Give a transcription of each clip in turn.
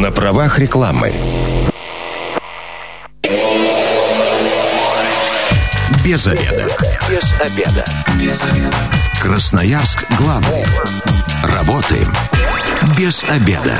На правах рекламы. Без обеда. Без обеда. Без обеда. Красноярск главный. Работаем без обеда.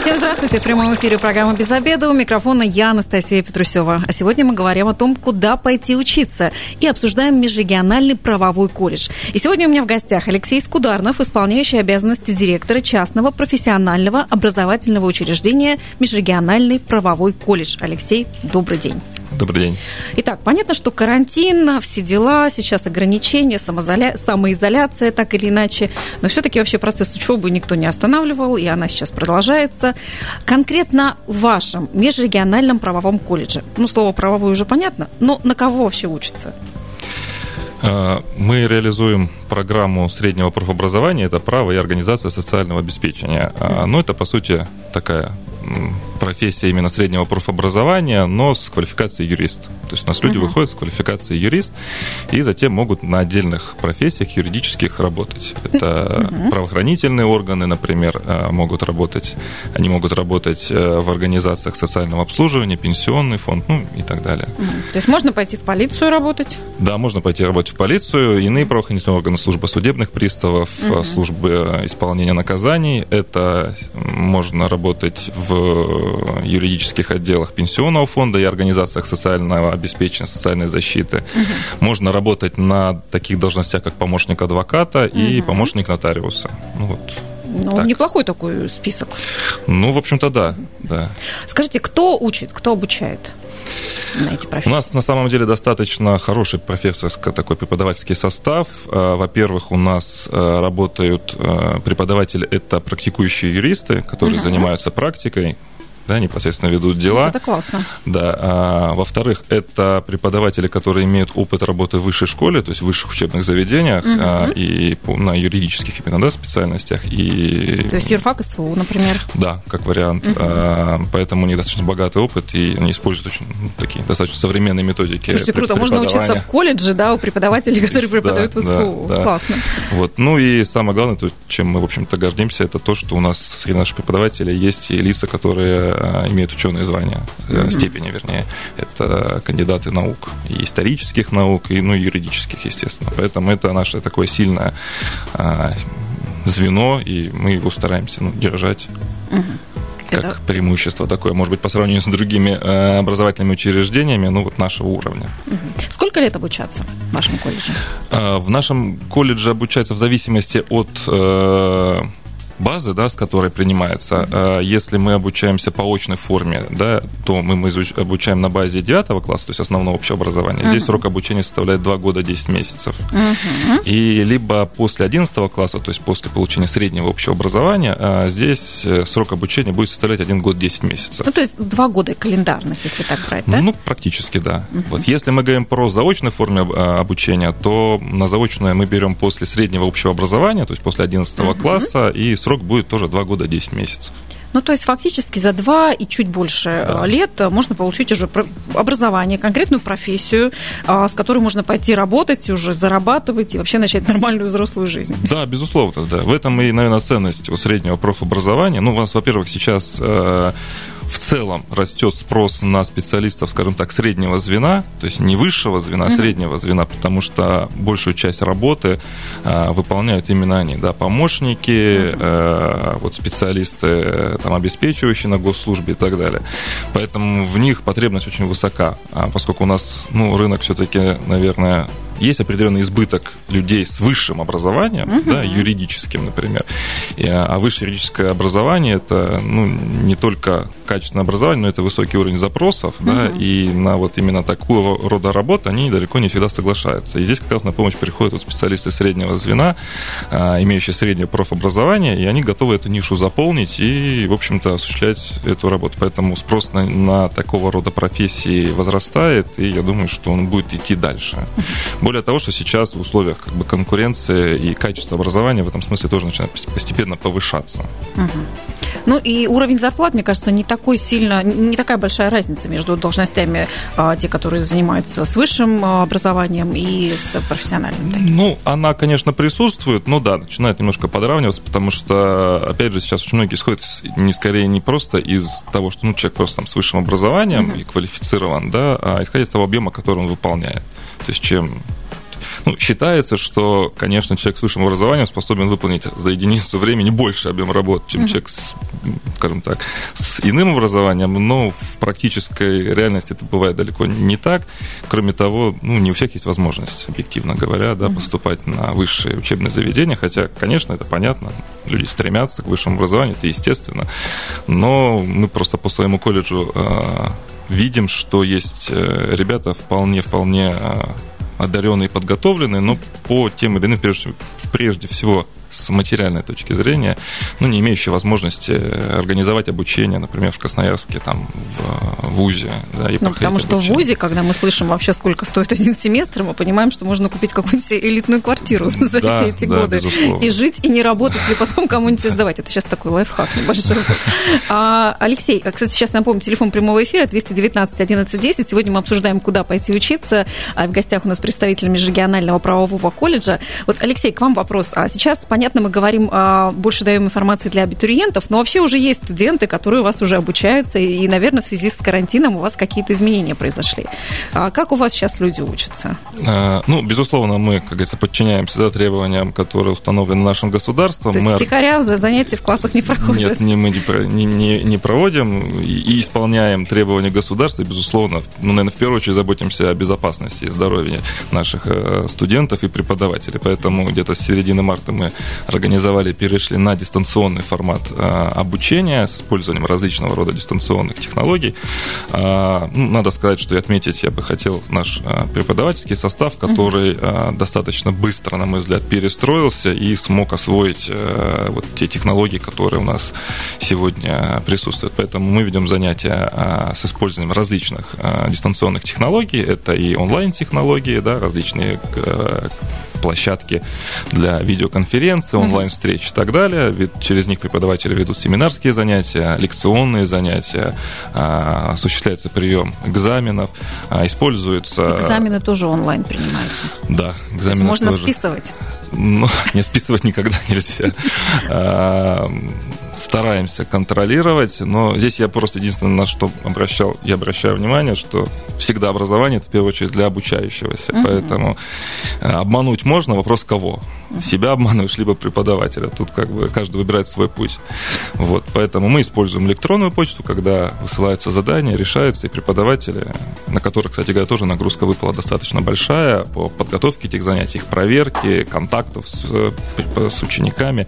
Всем здравствуйте. В прямом эфире программы «Без обеда». У микрофона я, Анастасия Петрусева. А сегодня мы говорим о том, куда пойти учиться. И обсуждаем межрегиональный правовой колледж. И сегодня у меня в гостях Алексей Скударнов, исполняющий обязанности директора частного профессионального образовательного учреждения Межрегиональный правовой колледж. Алексей, добрый день. Добрый день. Итак, понятно, что карантин, все дела, сейчас ограничения, самоизоля... самоизоляция, так или иначе. Но все-таки вообще процесс учебы никто не останавливал, и она сейчас продолжается. Конкретно в вашем межрегиональном правовом колледже, ну, слово правовой уже понятно, но на кого вообще учится? А, мы реализуем программу среднего профобразования, это право и организация социального обеспечения. А, Но ну, это, по сути, такая профессия именно среднего профобразования, но с квалификацией юрист. То есть у нас люди uh-huh. выходят с квалификацией юрист и затем могут на отдельных профессиях юридических работать. Это uh-huh. правоохранительные органы, например, э, могут работать. Они могут работать э, в организациях социального обслуживания, пенсионный фонд, ну и так далее. Uh-huh. То есть можно пойти в полицию работать? Да, можно пойти работать в полицию, иные правоохранительные органы, служба судебных приставов, uh-huh. службы исполнения наказаний. Это можно работать в юридических отделах пенсионного фонда и организациях социального обеспечения, социальной защиты. Угу. Можно работать на таких должностях, как помощник адвоката угу. и помощник нотариуса. Ну, вот. Ну, так. неплохой такой список. Ну, в общем-то, да, да. Скажите, кто учит, кто обучает? На эти профессии? У нас на самом деле достаточно хороший профессорский такой преподавательский состав. Э, во-первых, у нас э, работают э, преподаватели, это практикующие юристы, которые uh-huh. занимаются практикой, да, непосредственно ведут дела. Это классно. Да. А, во-вторых, это преподаватели, которые имеют опыт работы в высшей школе, то есть в высших учебных заведениях угу. а, и на юридических именно да, специальностях. И... То есть юрфак СФУ, например. Да, как вариант. Угу. А, поэтому у них достаточно богатый опыт, и они используют очень ну, такие достаточно современные методики. Слушайте, круто. Можно учиться в колледже, да, у преподавателей, которые преподают в СФУ. Да, да. Классно. Вот. Ну и самое главное, то, чем мы, в общем-то, гордимся, это то, что у нас среди наших преподавателей есть и лица, которые имеют ученые звания, mm-hmm. степени, вернее. Это кандидаты наук, и исторических наук, и ну, юридических, естественно. Поэтому это наше такое сильное а, звено, и мы его стараемся ну, держать. Mm-hmm как это... преимущество такое, может быть, по сравнению с другими э, образовательными учреждениями, ну, вот нашего уровня. Сколько лет обучаться в вашем колледже? Э, в нашем колледже обучается в зависимости от э, базы, да, с которой принимается. А если мы обучаемся по очной форме, да, то мы, мы обучаем на базе 9 класса, то есть основного общего образования. Здесь срок обучения составляет 2 года 10 месяцев. И либо после 11 класса, то есть после получения среднего общего образования, а здесь э, срок обучения будет составлять 1 год 10 месяцев. Ну, то есть 2 года календарных, если так брать, да? Ну, практически, да. Вот. Если мы говорим про заочную форму обучения, то на заочное мы берем после среднего общего образования, то есть после 11 uh-huh. класса, и срок срок будет тоже 2 года 10 месяцев. Ну, то есть фактически за два и чуть больше да. Э, лет можно получить уже образование, конкретную профессию, а, с которой можно пойти работать, уже зарабатывать и вообще начать нормальную взрослую жизнь. Да, безусловно, да. В этом и, наверное, ценность у среднего профобразования. Ну, у нас, во-первых, сейчас э, в целом растет спрос на специалистов, скажем так, среднего звена, то есть не высшего звена, а среднего звена, потому что большую часть работы а, выполняют именно они, да, помощники, а, вот специалисты, там, обеспечивающие на госслужбе и так далее. Поэтому в них потребность очень высока, а поскольку у нас, ну, рынок все-таки, наверное, есть определенный избыток людей с высшим образованием, угу. да, юридическим, например. И, а высшее юридическое образование это ну, не только качественное образование, но это высокий уровень запросов, угу. да, и на вот именно такого рода работу они далеко не всегда соглашаются. И здесь как раз на помощь приходят вот специалисты среднего звена, а, имеющие среднее профобразование, и они готовы эту нишу заполнить и, в общем-то, осуществлять эту работу. Поэтому спрос на, на такого рода профессии возрастает, и я думаю, что он будет идти дальше. Более того, что сейчас в условиях как бы, конкуренции и качества образования в этом смысле тоже начинает постепенно повышаться. Угу. Ну и уровень зарплат, мне кажется, не такой сильно, не такая большая разница между должностями, а, те, которые занимаются с высшим а, образованием и с профессиональным. Таким. Ну, она, конечно, присутствует, но да, начинает немножко подравниваться, потому что, опять же, сейчас очень многие исходят не скорее не просто из того, что ну, человек просто там с высшим образованием mm-hmm. и квалифицирован, да, а исходя из того объема, который он выполняет. То есть чем ну, считается, что, конечно, человек с высшим образованием способен выполнить за единицу времени больше объем работы, чем mm-hmm. человек с, скажем так, с иным образованием, но в практической реальности это бывает далеко не так. Кроме того, ну, не у всех есть возможность, объективно говоря, да, mm-hmm. поступать на высшие учебные заведения, хотя, конечно, это понятно, люди стремятся к высшему образованию, это естественно, но мы просто по своему колледжу э, видим, что есть э, ребята вполне-вполне одаренные и подготовленные, но по тем или иным, прежде, всего, с материальной точки зрения, ну, не имеющие возможности организовать обучение, например, в Красноярске, там, в ВУЗе. Да, и ну, потому что обучение. в ВУЗе, когда мы слышим вообще, сколько стоит один семестр, мы понимаем, что можно купить какую-нибудь элитную квартиру за да, все эти да, годы. Безусловно. И жить, и не работать, и потом кому-нибудь сдавать. Это сейчас такой лайфхак небольшой. А, Алексей, кстати, сейчас напомню, телефон прямого эфира 219 11 10. Сегодня мы обсуждаем, куда пойти учиться. А в гостях у нас представитель Межрегионального правового колледжа. Вот, Алексей, к вам вопрос. А сейчас, понятно, понятно, мы говорим, а, больше даем информации для абитуриентов, но вообще уже есть студенты, которые у вас уже обучаются, и, наверное, в связи с карантином у вас какие-то изменения произошли. А как у вас сейчас люди учатся? А, ну, безусловно, мы, как говорится, подчиняемся да, требованиям, которые установлены нашим государством. То есть мы... втихаря занятия в классах не проходят? Нет, не, мы не, не, не проводим и, исполняем требования государства, безусловно, ну, наверное, в первую очередь заботимся о безопасности и здоровье наших э, студентов и преподавателей. Поэтому где-то с середины марта мы организовали, перешли на дистанционный формат а, обучения с использованием различного рода дистанционных технологий. А, ну, надо сказать, что и отметить я бы хотел наш а, преподавательский состав, который достаточно быстро, на мой взгляд, перестроился и смог освоить вот те технологии, которые у нас сегодня присутствуют. Поэтому мы ведем занятия с использованием различных дистанционных технологий. Это и онлайн-технологии, да, различные площадки для видеоконференции, онлайн-встреч и так далее. Ведь через них преподаватели ведут семинарские занятия, лекционные занятия, а, осуществляется прием экзаменов, а, используются... Экзамены тоже онлайн принимаются? Да, экзамены Можно тоже. списывать? Ну, не списывать никогда нельзя. Стараемся контролировать, но здесь я просто единственное, на что обращал, я обращаю внимание, что всегда образование это в первую очередь для обучающегося, uh-huh. поэтому э, обмануть можно, вопрос кого? Себя обманываешь, либо преподавателя. Тут как бы каждый выбирает свой путь. Вот, поэтому мы используем электронную почту, когда высылаются задания, решаются, и преподаватели, на которых, кстати говоря, тоже нагрузка выпала достаточно большая по подготовке этих занятий, их проверки, контактов с, э, с учениками,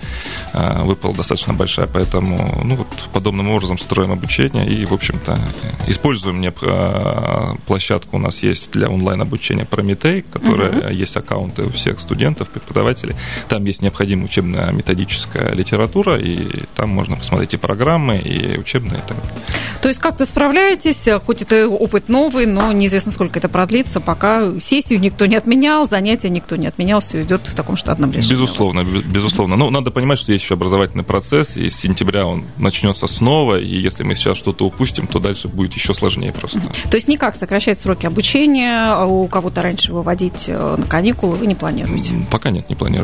э, выпала достаточно большая. Поэтому ну, вот подобным образом строим обучение и, в общем-то, используем мне а, площадку у нас есть для онлайн-обучения Прометей, которая uh-huh. есть аккаунты у всех студентов, преподавателей. Там есть необходимая учебная методическая литература, и там можно посмотреть и программы, и учебные. И так далее. То есть как-то справляетесь, хоть это опыт новый, но неизвестно, сколько это продлится, пока сессию никто не отменял, занятия никто не отменял, все идет в таком штатном режиме. Безусловно, безусловно. Ну, надо понимать, что есть еще образовательный процесс, и сентября он начнется снова, и если мы сейчас что-то упустим, то дальше будет еще сложнее просто. То есть никак сокращать сроки обучения, а у кого-то раньше выводить э, на каникулы вы не планируете? Пока нет, не планирую.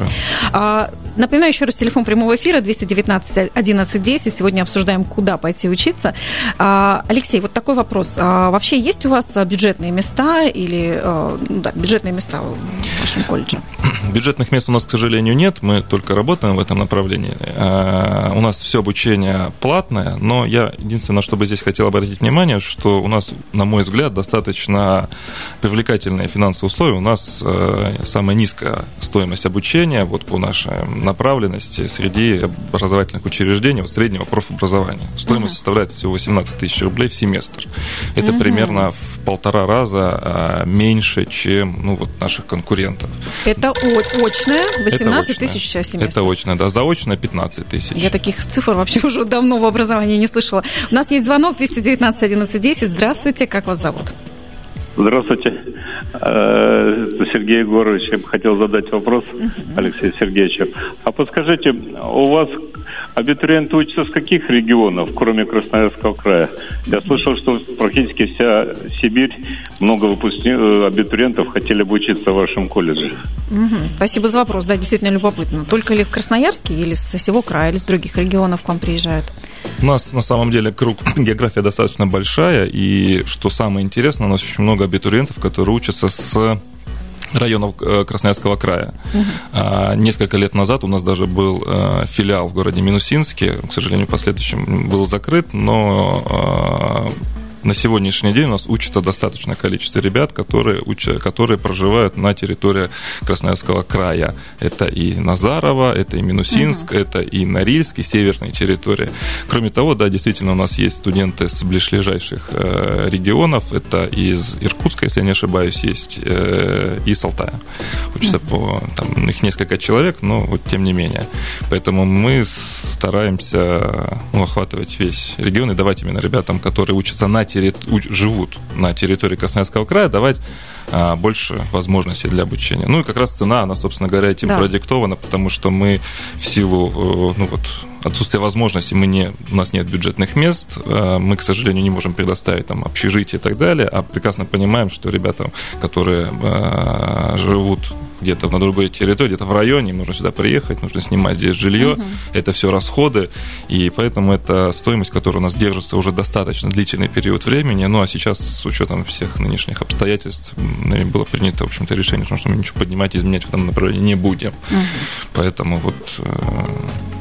А, напоминаю еще раз телефон прямого эфира 219 11 10. Сегодня обсуждаем, куда пойти учиться. А, Алексей, вот такой вопрос. А, вообще есть у вас бюджетные места или э, ну, да, бюджетные места в вашем колледже? Бюджетных мест у нас, к сожалению, нет. Мы только работаем в этом направлении. А, у нас все обучение платное, но я единственное, что бы здесь хотел обратить внимание, что у нас, на мой взгляд, достаточно привлекательные финансовые условия. У нас э, самая низкая стоимость обучения вот по нашей направленности среди образовательных учреждений, вот среднего профобразования. Стоимость uh-huh. составляет всего 18 тысяч рублей в семестр. Это uh-huh. примерно в полтора раза а, меньше, чем ну, вот, наших конкурентов. Это очное, 18 тысяч семестр. Это очное, да. Заочное 15 тысяч. Я таких цифр вообще уже давно в образовании не слышала. У нас есть звонок 219 11 10. Здравствуйте, как вас зовут? Здравствуйте. Э, Сергей Егорович, я бы хотел задать вопрос Алексею Сергеевичу. А подскажите, у вас Абитуриенты учатся с каких регионов, кроме Красноярского края? Я слышал, что практически вся Сибирь, много выпускников, э, абитуриентов хотели бы учиться в вашем колледже. Угу. Спасибо за вопрос. Да, действительно любопытно. Только ли в Красноярске или со всего края, или с других регионов к вам приезжают? У нас на самом деле круг, география достаточно большая, и что самое интересное, у нас очень много абитуриентов, которые учатся с районов э, Красноярского края. Uh-huh. Несколько лет назад у нас даже был э, филиал в городе Минусинске, к сожалению, последующем был закрыт, но на сегодняшний день у нас учится достаточное количество ребят, которые, учат, которые проживают на территории Красноярского края. Это и Назарова, это и Минусинск, угу. это и Норильск, и северные территории. Кроме того, да, действительно, у нас есть студенты с ближайших э, регионов. Это из Иркутска, если я не ошибаюсь, есть, э, и с Алтая. Учатся угу. по... Там, их несколько человек, но вот тем не менее. Поэтому мы стараемся ну, охватывать весь регион и давать именно ребятам, которые учатся на территори... живут на территории Красноярского края, давать а, больше возможностей для обучения. Ну и как раз цена, она, собственно говоря, этим да. продиктована, потому что мы в силу, э, ну вот, отсутствия возможностей, мы не, у нас нет бюджетных мест, э, мы, к сожалению, не можем предоставить там общежитие и так далее, а прекрасно понимаем, что ребята, которые э, живут где-то на другой территории, где-то в районе, нужно сюда приехать, нужно снимать здесь жилье, угу. это все расходы, и поэтому это стоимость, которая у нас держится уже достаточно длительный период времени, ну а сейчас с учетом всех нынешних обстоятельств было принято, в общем-то, решение, что мы ничего поднимать и изменять в этом направлении не будем. Угу. Поэтому вот э,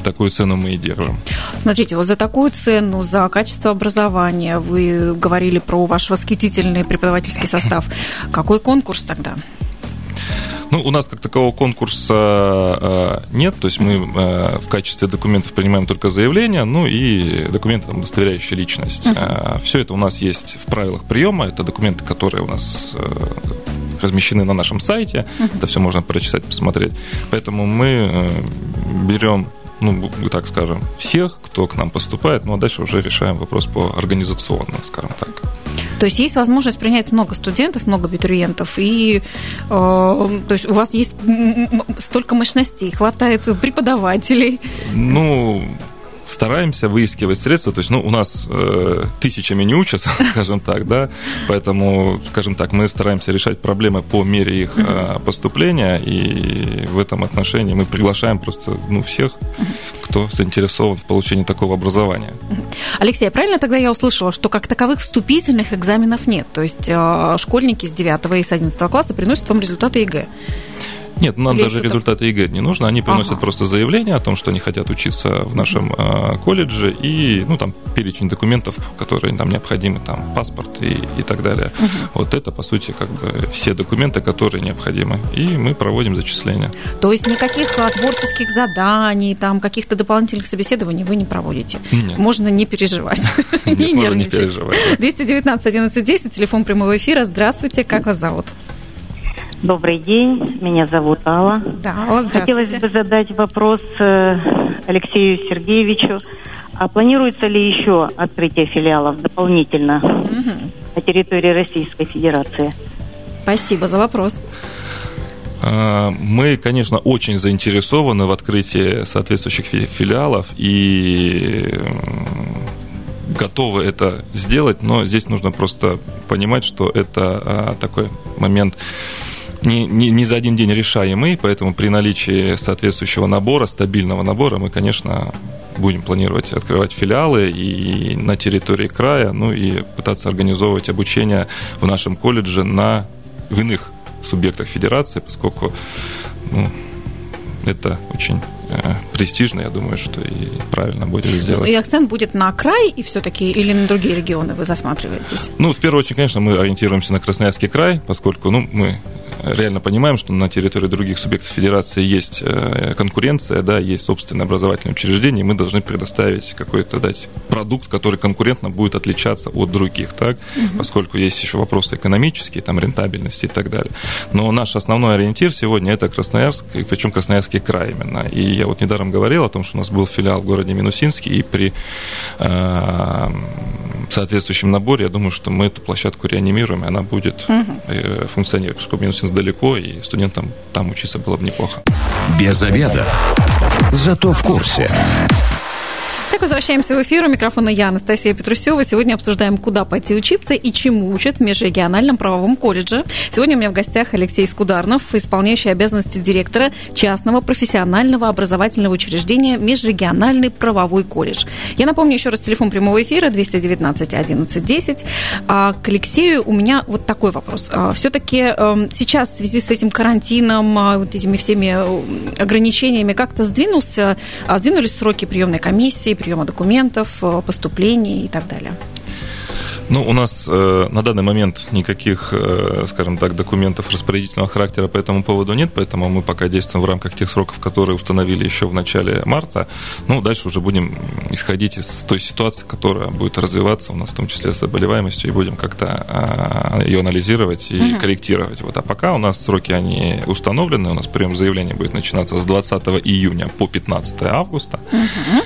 такую цену мы и держим. Смотрите, вот за такую цену, за качество образования, вы говорили про ваш восхитительный преподавательский состав. Какой конкурс тогда? Ну, у нас как такового конкурса э, нет, то есть мы э, в качестве документов принимаем только заявления, ну и документы, там, удостоверяющие личность. Uh-huh. Все это у нас есть в правилах приема, это документы, которые у нас размещены на нашем сайте, uh-huh. это все можно прочитать, посмотреть. Поэтому мы берем ну, так скажем, всех, кто к нам поступает, ну а дальше уже решаем вопрос по организационно, скажем так. То есть есть возможность принять много студентов, много абитуриентов, и э, то есть у вас есть столько мощностей, хватает преподавателей. Ну, стараемся выискивать средства. То есть, ну, у нас э, тысячами не учатся, скажем так, да, поэтому, скажем так, мы стараемся решать проблемы по мере их э, поступления, и в этом отношении мы приглашаем просто, ну, всех, кто заинтересован в получении такого образования. Алексей, а правильно тогда я услышала, что как таковых вступительных экзаменов нет? То есть э, школьники с 9 и с 11 класса приносят вам результаты ЕГЭ? Нет, нам Или даже результаты ЕГЭ не нужно. Они приносят ага. просто заявление о том, что они хотят учиться в нашем э, колледже, и ну, там перечень документов, которые нам необходимы, там паспорт и, и так далее. Угу. Вот это, по сути, как бы все документы, которые необходимы. И мы проводим зачисления. То есть никаких творческих заданий, там каких-то дополнительных собеседований вы не проводите? Нет. Можно не переживать. Нет, не можно не переживать. 219 11 10, телефон прямого эфира. Здравствуйте, как вас зовут? Добрый день, меня зовут Алла. Да, Алла, Хотелось бы задать вопрос э, Алексею Сергеевичу. А планируется ли еще открытие филиалов дополнительно угу. на территории Российской Федерации? Спасибо за вопрос. А, мы, конечно, очень заинтересованы в открытии соответствующих филиалов и готовы это сделать, но здесь нужно просто понимать, что это а, такой момент не, не, не за один день решаемый, поэтому при наличии соответствующего набора, стабильного набора, мы, конечно, будем планировать открывать филиалы и на территории края, ну и пытаться организовывать обучение в нашем колледже на, в иных субъектах федерации, поскольку ну, это очень э, престижно, я думаю, что и правильно будет сделать. И акцент будет на край и все-таки или на другие регионы вы засматриваетесь? Ну, в первую очередь, конечно, мы ориентируемся на Красноярский край, поскольку ну, мы реально понимаем, что на территории других субъектов федерации есть э, конкуренция, да, есть собственное образовательное учреждение, и мы должны предоставить какой-то дать продукт, который конкурентно будет отличаться от других, так, угу. поскольку есть еще вопросы экономические, там, рентабельности и так далее. Но наш основной ориентир сегодня это Красноярск, и причем Красноярский край именно. И я вот недаром говорил о том, что у нас был филиал в городе Минусинске, и при э, соответствующем наборе, я думаю, что мы эту площадку реанимируем, и она будет угу. функционировать, поскольку Минусинск далеко, и студентам там учиться было бы неплохо. Без обеда. Зато в курсе. Так, возвращаемся в эфир. У микрофона я, Анастасия Петрусева. Сегодня обсуждаем, куда пойти учиться и чему учат в Межрегиональном правовом колледже. Сегодня у меня в гостях Алексей Скударнов, исполняющий обязанности директора частного профессионального образовательного учреждения Межрегиональный правовой колледж. Я напомню еще раз телефон прямого эфира 219 11 10. А к Алексею у меня вот такой вопрос. А, Все-таки эм, сейчас в связи с этим карантином, а, вот этими всеми э, ограничениями как-то сдвинулся, а, сдвинулись сроки приемной комиссии, приема документов, э, поступлений и так далее? Ну, у нас э, на данный момент никаких, э, скажем так, документов распорядительного характера по этому поводу нет, поэтому мы пока действуем в рамках тех сроков, которые установили еще в начале марта. Ну, дальше уже будем исходить из той ситуации, которая будет развиваться у нас, в том числе с заболеваемостью, и будем как-то э, ее анализировать и угу. корректировать. Вот. А пока у нас сроки, они установлены, у нас прием заявления будет начинаться с 20 июня по 15 августа. Угу.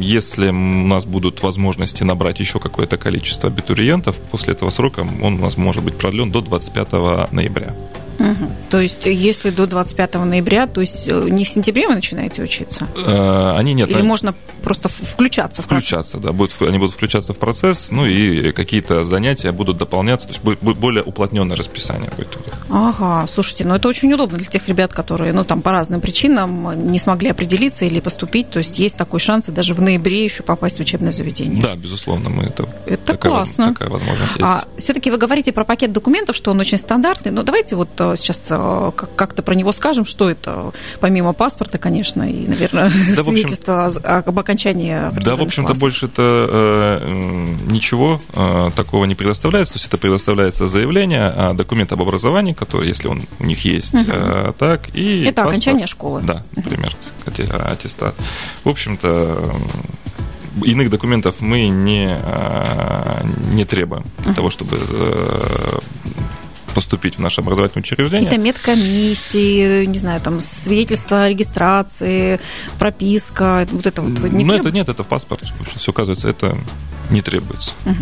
Если у нас будут возможности набрать еще какое-то количество количество абитуриентов. После этого срока он у нас может быть продлен до 25 ноября. Угу. То есть, если до 25 ноября, то есть э, не в сентябре вы начинаете учиться? Э, они нет. Или они... можно просто включаться? Включаться, да. Будут, они будут включаться в процесс, ну и какие-то занятия будут дополняться, то есть будет, более уплотненное расписание будет у них. Ага, слушайте, ну это очень удобно для тех ребят, которые, ну там по разным причинам не смогли определиться или поступить, то есть есть такой шанс и даже в ноябре еще попасть в учебное заведение. Да, безусловно, мы это... Это такая классно. Воз, такая возможность есть. А все-таки вы говорите про пакет документов, что он очень стандартный, но давайте вот э, сейчас э, как-то про него скажем, что это, помимо паспорта, конечно, и, наверное, да, свидетельство общем, об окончании Да, в общем-то, больше это э, ничего э, такого не предоставляется, то есть это предоставляется заявление, а документ об образовании, который, если он у них есть, угу. так, и Это паспорт, окончание школы. Да, например, аттестат. В общем-то, иных документов мы не, не требуем для того, чтобы поступить в наше образовательное учреждение. Какие-то медкомиссии, не знаю, там свидетельство о регистрации, прописка, вот это вот Ну, это нет, это в паспорт. Все оказывается, это не требуется. Угу.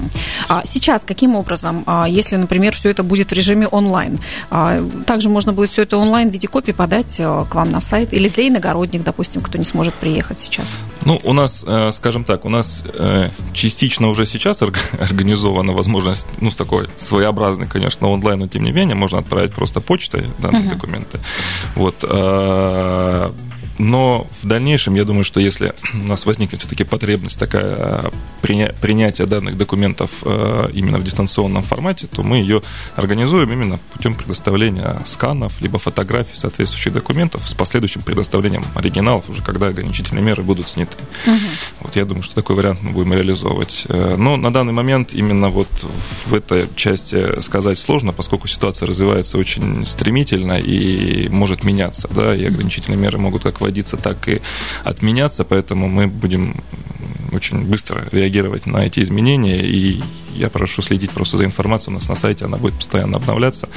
А сейчас каким образом, а, если, например, все это будет в режиме онлайн, а, также можно будет все это онлайн в виде копий подать а, к вам на сайт или для иногородних, допустим, кто не сможет приехать сейчас? Ну, у нас, э, скажем так, у нас э, частично уже сейчас организована возможность, ну, с такой своеобразной, конечно, онлайн, но тем не менее, можно отправить просто почтой данные угу. документы. Вот но в дальнейшем, я думаю, что если у нас возникнет все-таки потребность такая а, приня- принятия данных документов э, именно в дистанционном формате, то мы ее организуем именно путем предоставления сканов, либо фотографий соответствующих документов с последующим предоставлением оригиналов, уже когда ограничительные меры будут сняты. Угу. Вот я думаю, что такой вариант мы будем реализовывать. Э, но на данный момент именно вот в этой части сказать сложно, поскольку ситуация развивается очень стремительно и может меняться, да, и ограничительные меры могут как вводиться, так и отменяться, поэтому мы будем очень быстро реагировать на эти изменения и я прошу следить просто за информацией у нас на сайте, она будет постоянно обновляться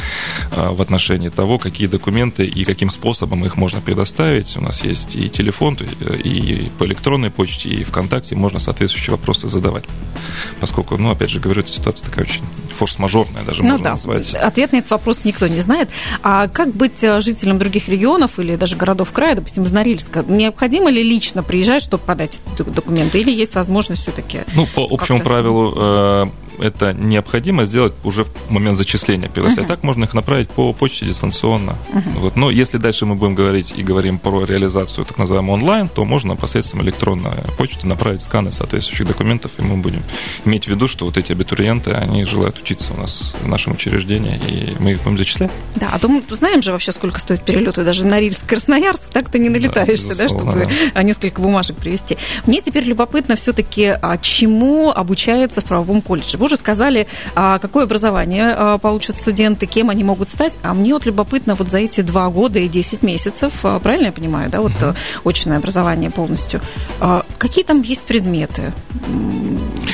а, в отношении того, какие документы и каким способом их можно предоставить. У нас есть и телефон, и по электронной почте, и ВКонтакте можно соответствующие вопросы задавать. Поскольку, ну, опять же, говорю, эта ситуация такая очень форс-мажорная даже ну, можно да. назвать. Ответ на этот вопрос никто не знает. А как быть э, жителям других регионов или даже городов края, допустим, из Норильска? Необходимо ли лично приезжать, чтобы подать документы? Или есть возможность все-таки? Ну, по общему правилу э, это необходимо сделать уже в момент зачисления пилоса. Uh-huh. Так можно их направить по почте дистанционно. Uh-huh. Вот. Но если дальше мы будем говорить и говорим про реализацию так называемого онлайн, то можно посредством электронной почты направить сканы соответствующих документов, и мы будем иметь в виду, что вот эти абитуриенты, они желают учиться у нас в нашем учреждении, и мы их будем зачислять. Да, а то мы знаем же вообще, сколько стоит перелеты даже на Рильск, Красноярск, так ты не налетаешься, да, да чтобы да. несколько бумажек привезти. Мне теперь любопытно все-таки, а чему обучается в правовом колледже уже сказали, а, какое образование а, получат студенты, кем они могут стать. А мне вот любопытно вот за эти два года и 10 месяцев, а, правильно я понимаю, да, вот mm очное образование полностью, какие там есть предметы?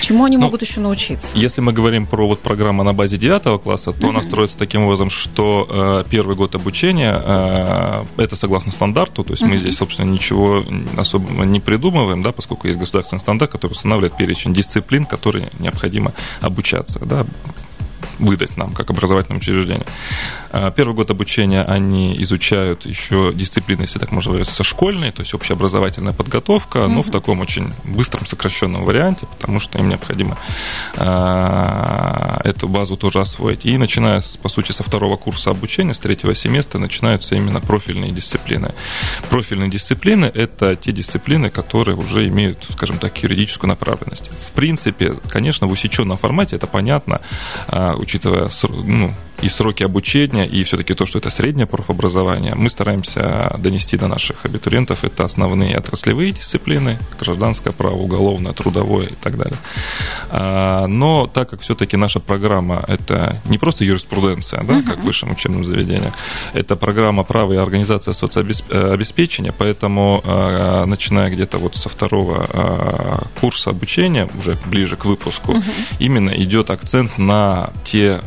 Чему они ну, могут еще научиться? Если мы говорим про вот программу на базе 9 класса, то uh-huh. она строится таким образом, что э, первый год обучения э, это согласно стандарту, то есть uh-huh. мы здесь, собственно, ничего особо не придумываем, да, поскольку есть государственный стандарт, который устанавливает перечень дисциплин, которые необходимо обучаться, да, выдать нам как образовательному учреждению. Первый год обучения они изучают еще дисциплины, если так можно выразиться, школьные, то есть общеобразовательная подготовка, mm-hmm. но в таком очень быстром, сокращенном варианте, потому что им необходимо эту базу тоже освоить. И начиная, с, по сути, со второго курса обучения, с третьего семестра, начинаются именно профильные дисциплины. Профильные дисциплины – это те дисциплины, которые уже имеют, скажем так, юридическую направленность. В принципе, конечно, в усеченном формате это понятно, а, учитывая ну, и сроки обучения, и все-таки то, что это среднее профобразование, мы стараемся донести до наших абитуриентов. Это основные отраслевые дисциплины, гражданское право, уголовное, трудовое и так далее. А, но так как все-таки наша программа – это не просто юриспруденция, да, как в высшем учебном заведении, это программа права и организация соцобеспечения, поэтому а, начиная где-то вот со второго а, курса обучения, уже ближе к выпуску, именно идет акцент на те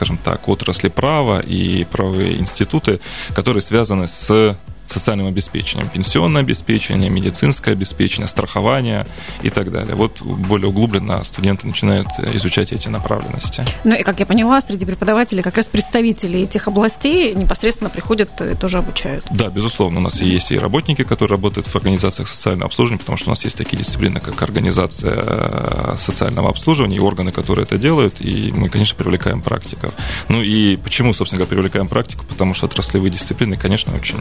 скажем так, отрасли права и правовые институты, которые связаны с социальным обеспечением, пенсионное обеспечение, медицинское обеспечение, страхование и так далее. Вот более углубленно студенты начинают изучать эти направленности. Ну и, как я поняла, среди преподавателей как раз представители этих областей непосредственно приходят и тоже обучают. Да, безусловно. У нас есть и работники, которые работают в организациях социального обслуживания, потому что у нас есть такие дисциплины, как организация э, социального обслуживания и органы, которые это делают, и мы, конечно, привлекаем практиков. Ну и почему, собственно говоря, привлекаем практику? Потому что отраслевые дисциплины, конечно, очень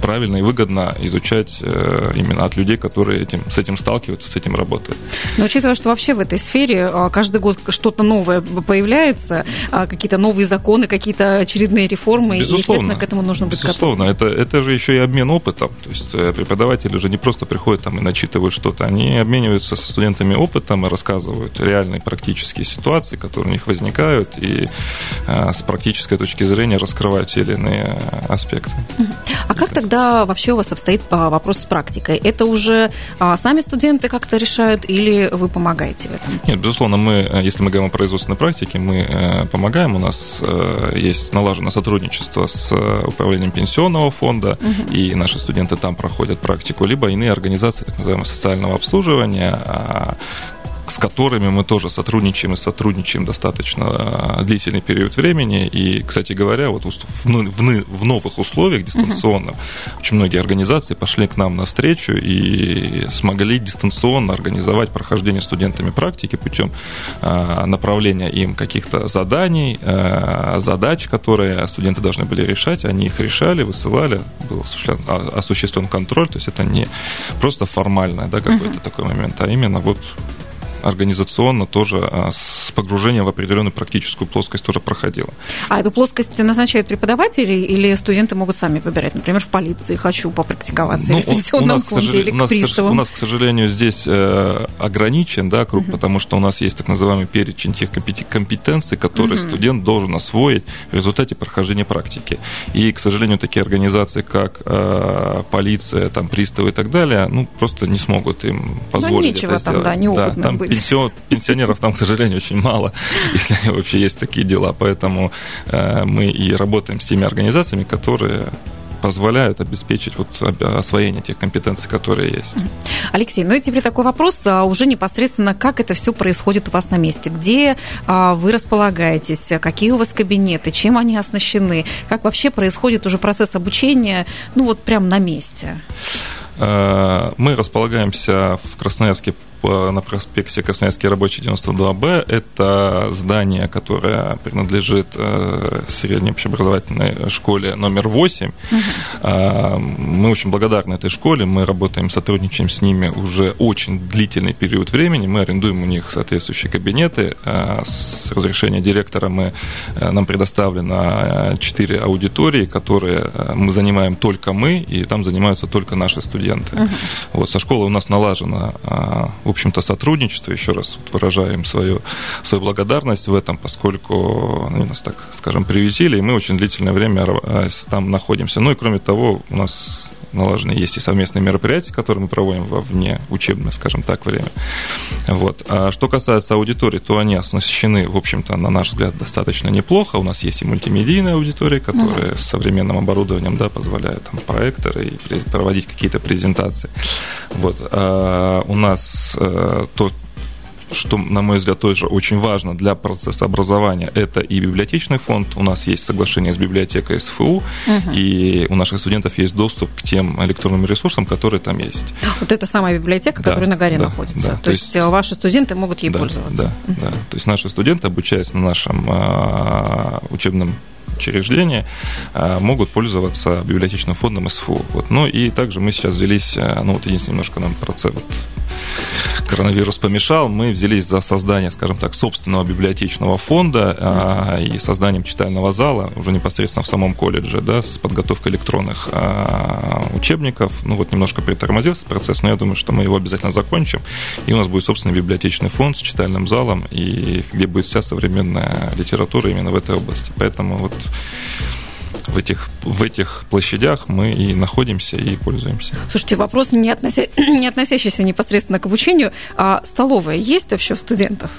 правильно и выгодно изучать э, именно от людей, которые этим, с этим сталкиваются, с этим работают. Но учитывая, что вообще в этой сфере а, каждый год что-то новое появляется, а, какие-то новые законы, какие-то очередные реформы, Безусловно. и, естественно, к этому нужно быть Безусловно, это, это же еще и обмен опытом. То есть э, преподаватели же не просто приходят там и начитывают что-то, они обмениваются со студентами опытом и рассказывают реальные практические ситуации, которые у них возникают, и э, с практической точки зрения раскрывают те или иные аспекты. А как тогда когда вообще у вас обстоит а, вопрос с практикой? Это уже а, сами студенты как-то решают или вы помогаете в этом? Нет, безусловно, мы, э, если мы говорим о производственной практике, мы э, помогаем. У нас э, есть налажено сотрудничество с управлением пенсионного фонда, угу. и наши студенты там проходят практику, либо иные организации, так называемого социального обслуживания, а, с которыми мы тоже сотрудничаем и сотрудничаем достаточно э, длительный период времени. И, кстати говоря, вот в, в новых условиях дистанционно uh-huh. очень многие организации пошли к нам навстречу и смогли дистанционно организовать прохождение студентами практики путем э, направления им каких-то заданий, э, задач, которые студенты должны были решать. Они их решали, высылали, был осуществлен, а, осуществлен контроль. То есть это не просто формальное да, какой-то uh-huh. такой момент, а именно вот организационно тоже а, с погружением в определенную практическую плоскость тоже проходила. А эту плоскость назначают преподаватели или студенты могут сами выбирать? Например, в полиции хочу попрактиковаться, ну, или в пенсионном фонде, или к приставам? У нас, к сожалению, здесь э, ограничен да, круг, угу. потому что у нас есть так называемый перечень тех компетенций, которые угу. студент должен освоить в результате прохождения практики. И, к сожалению, такие организации, как э, полиция, там, приставы и так далее, ну, просто не смогут им ну, позволить ну, нечего это там, сделать. да, неопытным да, там быть. Пенсион, пенсионеров там, к сожалению, очень мало, если вообще есть такие дела. Поэтому э, мы и работаем с теми организациями, которые позволяют обеспечить вот освоение тех компетенций, которые есть. Алексей, ну и теперь такой вопрос, а уже непосредственно, как это все происходит у вас на месте? Где а, вы располагаетесь? Какие у вас кабинеты? Чем они оснащены? Как вообще происходит уже процесс обучения, ну вот прямо на месте? Э, мы располагаемся в Красноярске на проспекте Красноярский рабочий 92Б. Это здание, которое принадлежит э, средней общеобразовательной школе номер 8. Угу. Мы очень благодарны этой школе. Мы работаем, сотрудничаем с ними уже очень длительный период времени. Мы арендуем у них соответствующие кабинеты. Э, с разрешения директора мы, э, нам предоставлено 4 аудитории, которые мы занимаем только мы, и там занимаются только наши студенты. Угу. Вот, со школой у нас налажено в общем-то, сотрудничество. Еще раз выражаем свою, свою благодарность в этом, поскольку ну, нас, так скажем, приютили, и мы очень длительное время э, там находимся. Ну и кроме того, у нас налажены есть и совместные мероприятия, которые мы проводим во вне учебное, скажем так, время. Вот. А что касается аудитории, то они оснащены, в общем-то, на наш взгляд, достаточно неплохо. У нас есть и мультимедийная аудитория, которая uh-huh. с современным оборудованием да, позволяет там, проекторы и проводить какие-то презентации. Вот. А у нас а, то, что, на мой взгляд, тоже очень важно для процесса образования, это и библиотечный фонд. У нас есть соглашение с библиотекой СФУ, угу. и у наших студентов есть доступ к тем электронным ресурсам, которые там есть. Вот это самая библиотека, да, которая на горе да, находится. Да, то, то есть, есть ваши студенты могут ей да, пользоваться. Да, угу. да. То есть наши студенты, обучаясь на нашем а, учебном учреждения а, могут пользоваться библиотечным фондом СФУ. Вот. Ну и также мы сейчас взялись, а, ну вот единственное, немножко нам процесс, вот, коронавирус помешал, мы взялись за создание, скажем так, собственного библиотечного фонда а, и созданием читального зала уже непосредственно в самом колледже, да, с подготовкой электронных а, учебников. Ну вот немножко притормозился процесс, но я думаю, что мы его обязательно закончим. И у нас будет собственный библиотечный фонд с читальным залом, и где будет вся современная литература именно в этой области. Поэтому вот в этих, в этих площадях мы и находимся, и пользуемся. Слушайте, вопрос, не, относя... не относящийся непосредственно к обучению, а столовая есть вообще у студентов?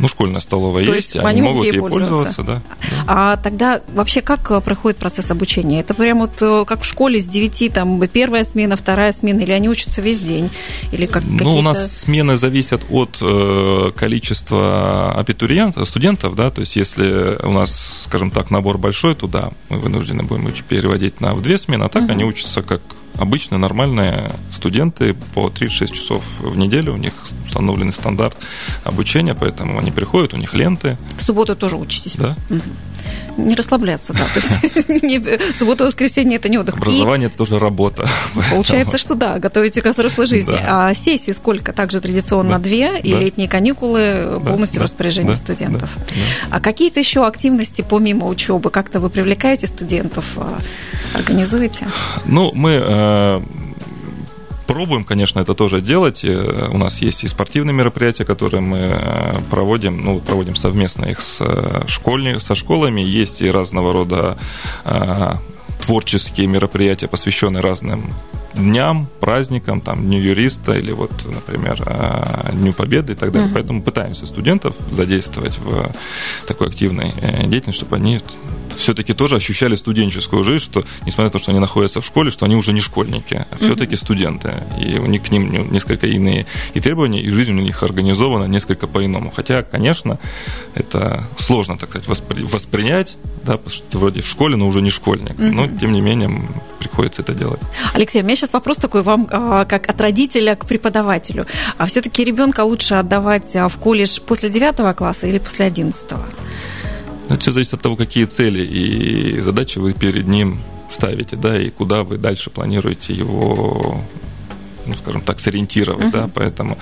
Ну, школьная столовая То есть, есть они, могут ей пользоваться. пользоваться, да. А тогда вообще как э, проходит процесс обучения? Это прям вот э, как в школе с 9, там, первая смена, вторая смена, или они учатся весь день? Или как ну, у нас смены зависят от э, количества абитуриентов, студентов, да, то есть если у нас, скажем так, набор большой, туда мы вынуждены будем переводить на в две смены, а так угу. они учатся как обычно нормальные студенты по 36 часов в неделю, у них установленный стандарт обучения, поэтому они приходят, у них ленты. В субботу тоже учитесь? Да. Угу не расслабляться, да. То есть суббота, воскресенье это не отдых. Образование это тоже работа. Получается, что да, готовите к взрослой жизни. А сессии сколько? Также традиционно две, и летние каникулы полностью в распоряжении студентов. А какие-то еще активности помимо учебы? Как-то вы привлекаете студентов, а, организуете? Ну, мы э, пробуем, конечно, это тоже делать. Э, у нас есть и спортивные мероприятия, которые мы э, проводим, ну, проводим совместно их с э, школьни, со школами. Есть и разного рода творческие мероприятия, посвященные разным дням, праздникам, там, Дню юриста или вот, например, Дню Победы и так далее. Uh-huh. Поэтому пытаемся студентов задействовать в такой активной деятельности, чтобы они все-таки тоже ощущали студенческую жизнь, что, несмотря на то, что они находятся в школе, что они уже не школьники, а все-таки студенты. И у них к ним несколько иные и требования, и жизнь у них организована несколько по-иному. Хотя, конечно, это сложно, так сказать, воспри- воспринять, да, потому что ты вроде в школе, но уже не школьник. Но, тем не менее, приходится это делать. Алексей, у меня сейчас вопрос такой вам, а, как от родителя к преподавателю. А все-таки ребенка лучше отдавать а, в колледж после 9 класса или после 11? Это ну, все зависит от того, какие цели и задачи вы перед ним ставите, да, и куда вы дальше планируете его ну, скажем так, сориентировать, uh-huh. да, поэтому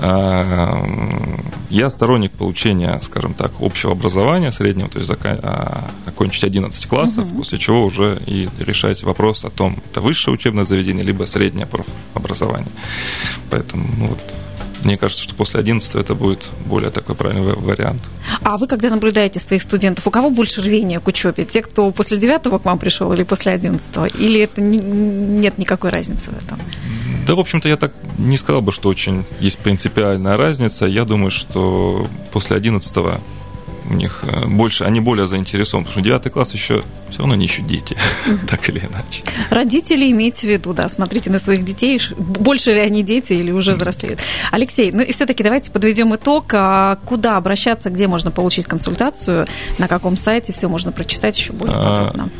э, я сторонник получения, скажем так, общего образования среднего, то есть зака- а, окончить 11 классов, uh-huh. после чего уже и решать вопрос о том, это высшее учебное заведение, либо среднее профобразование. Поэтому, ну, вот, мне кажется, что после 11 это будет более такой правильный вариант. А вы, когда наблюдаете своих студентов, у кого больше рвения к учебе? Те, кто после 9 к вам пришел или после 11? Или это не, нет никакой разницы в этом? Да, в общем-то, я так не сказал бы, что очень есть принципиальная разница. Я думаю, что после 11 у них э, больше, они более заинтересованы, потому что 9 класс еще все равно не еще дети, так или иначе. Родители имейте в виду, да, смотрите на своих детей, больше ли они дети или уже взрослеют. Алексей, ну и все-таки давайте подведем итог. А куда обращаться, где можно получить консультацию, на каком сайте все можно прочитать еще более а, подробно?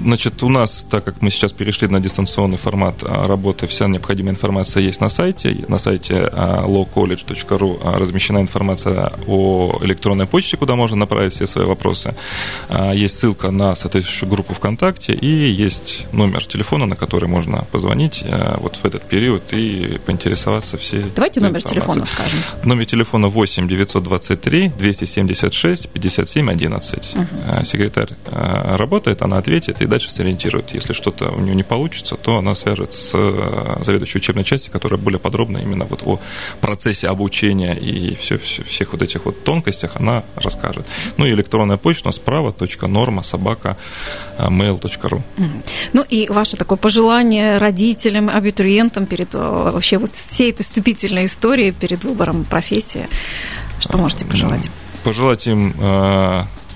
Значит, у нас, так как мы сейчас перешли на дистанционный формат а, работы, вся необходимая информация есть на сайте. На сайте а, lowcollege.ru а, размещена информация о электронной почте, куда можно направить все свои вопросы. Есть ссылка на соответствующую группу ВКонтакте и есть номер телефона, на который можно позвонить вот в этот период и поинтересоваться всей Давайте номер телефона скажем. Номер телефона 8 923 276 57 11. Угу. Секретарь работает, она ответит и дальше сориентирует. Если что-то у нее не получится, то она свяжется с э, заведующей учебной части, которая более подробно именно вот о процессе обучения и все, все, всех вот этих вот тонкостях она расскажет. Ну и электронная почта у нас справа, точка норма, собака, э, mail.ru. Ну и ваше такое пожелание родителям, абитуриентам перед э, вообще вот всей этой вступительной историей, перед выбором профессии, что можете пожелать? Пожелать им,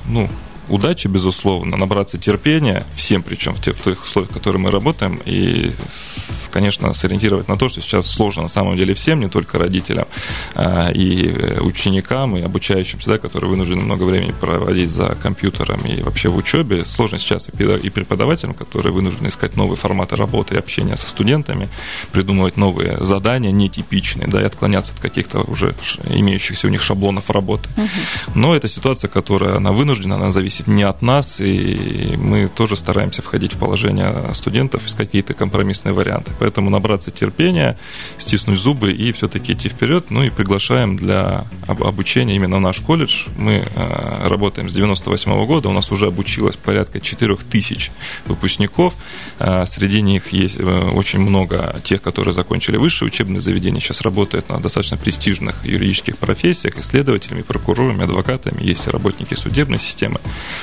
ну, удачи, безусловно, набраться терпения, всем причем в тех, в тех условиях, в которых мы работаем, и конечно, сориентировать на то, что сейчас сложно на самом деле всем, не только родителям а, и ученикам, и обучающимся, да, которые вынуждены много времени проводить за компьютером и вообще в учебе. Сложно сейчас и преподавателям, которые вынуждены искать новые форматы работы и общения со студентами, придумывать новые задания, нетипичные, да, и отклоняться от каких-то уже имеющихся у них шаблонов работы. Угу. Но это ситуация, которая, она вынуждена, она зависит не от нас, и мы тоже стараемся входить в положение студентов, искать какие-то компромиссные варианты. Поэтому набраться терпения, стиснуть зубы и все-таки идти вперед. Ну и приглашаем для обучения именно в наш колледж. Мы э, работаем с 98 года, у нас уже обучилось порядка 4000 выпускников. Э, среди них есть э, очень много тех, которые закончили высшее учебное заведение, сейчас работают на достаточно престижных юридических профессиях, исследователями, прокурорами, адвокатами, есть работники судебной системы.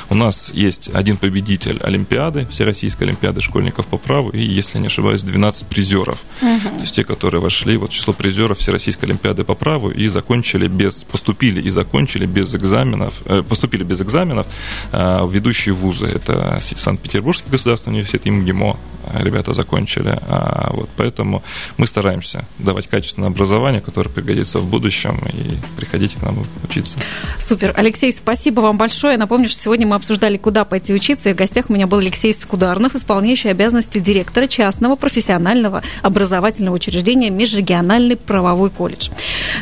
У нас есть один победитель Олимпиады, Всероссийской Олимпиады школьников по праву, и, если не ошибаюсь, 12 призеров. Угу. То есть те, которые вошли вот, число призеров Всероссийской Олимпиады по праву и закончили без, поступили и закончили без экзаменов, э, поступили без экзаменов э, в ведущие вузы. Это Санкт-Петербургский государственный университет им ГИМО, ребята закончили. А, вот, поэтому мы стараемся давать качественное образование, которое пригодится в будущем, и приходите к нам учиться. Супер. Алексей, спасибо вам большое. Напомню, что сегодня мы обсуждали, куда пойти учиться, и в гостях у меня был Алексей Скударнов, исполняющий обязанности директора частного профессионального образовательного учреждения Межрегиональный правовой колледж.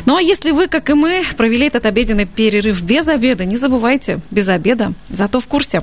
Ну а если вы, как и мы, провели этот обеденный перерыв без обеда, не забывайте, без обеда, зато в курсе.